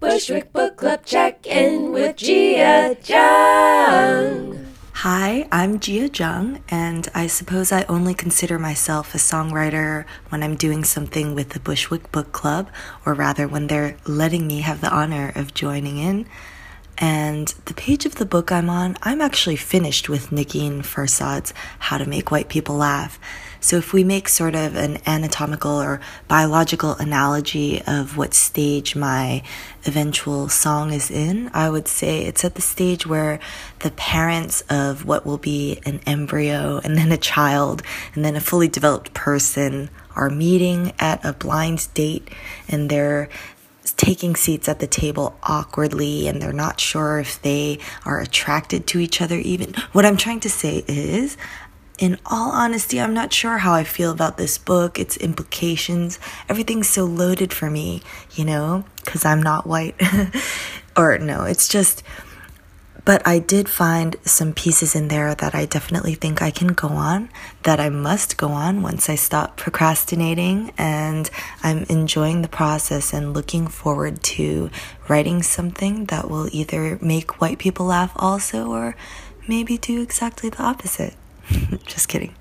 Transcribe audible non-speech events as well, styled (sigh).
Bushwick Book Club check in with Jia Jung. Hi, I'm Jia Jung, and I suppose I only consider myself a songwriter when I'm doing something with the Bushwick Book Club, or rather, when they're letting me have the honor of joining in. And the page of the book I'm on, I'm actually finished with Negin Farsad's How to Make White People Laugh. So if we make sort of an anatomical or biological analogy of what stage my eventual song is in, I would say it's at the stage where the parents of what will be an embryo and then a child and then a fully developed person are meeting at a blind date and they're taking seats at the table awkwardly and they're not sure if they are attracted to each other even. What I'm trying to say is in all honesty, I'm not sure how I feel about this book, its implications. Everything's so loaded for me, you know, because I'm not white. (laughs) or no, it's just. But I did find some pieces in there that I definitely think I can go on, that I must go on once I stop procrastinating. And I'm enjoying the process and looking forward to writing something that will either make white people laugh also or maybe do exactly the opposite. (laughs) Just kidding.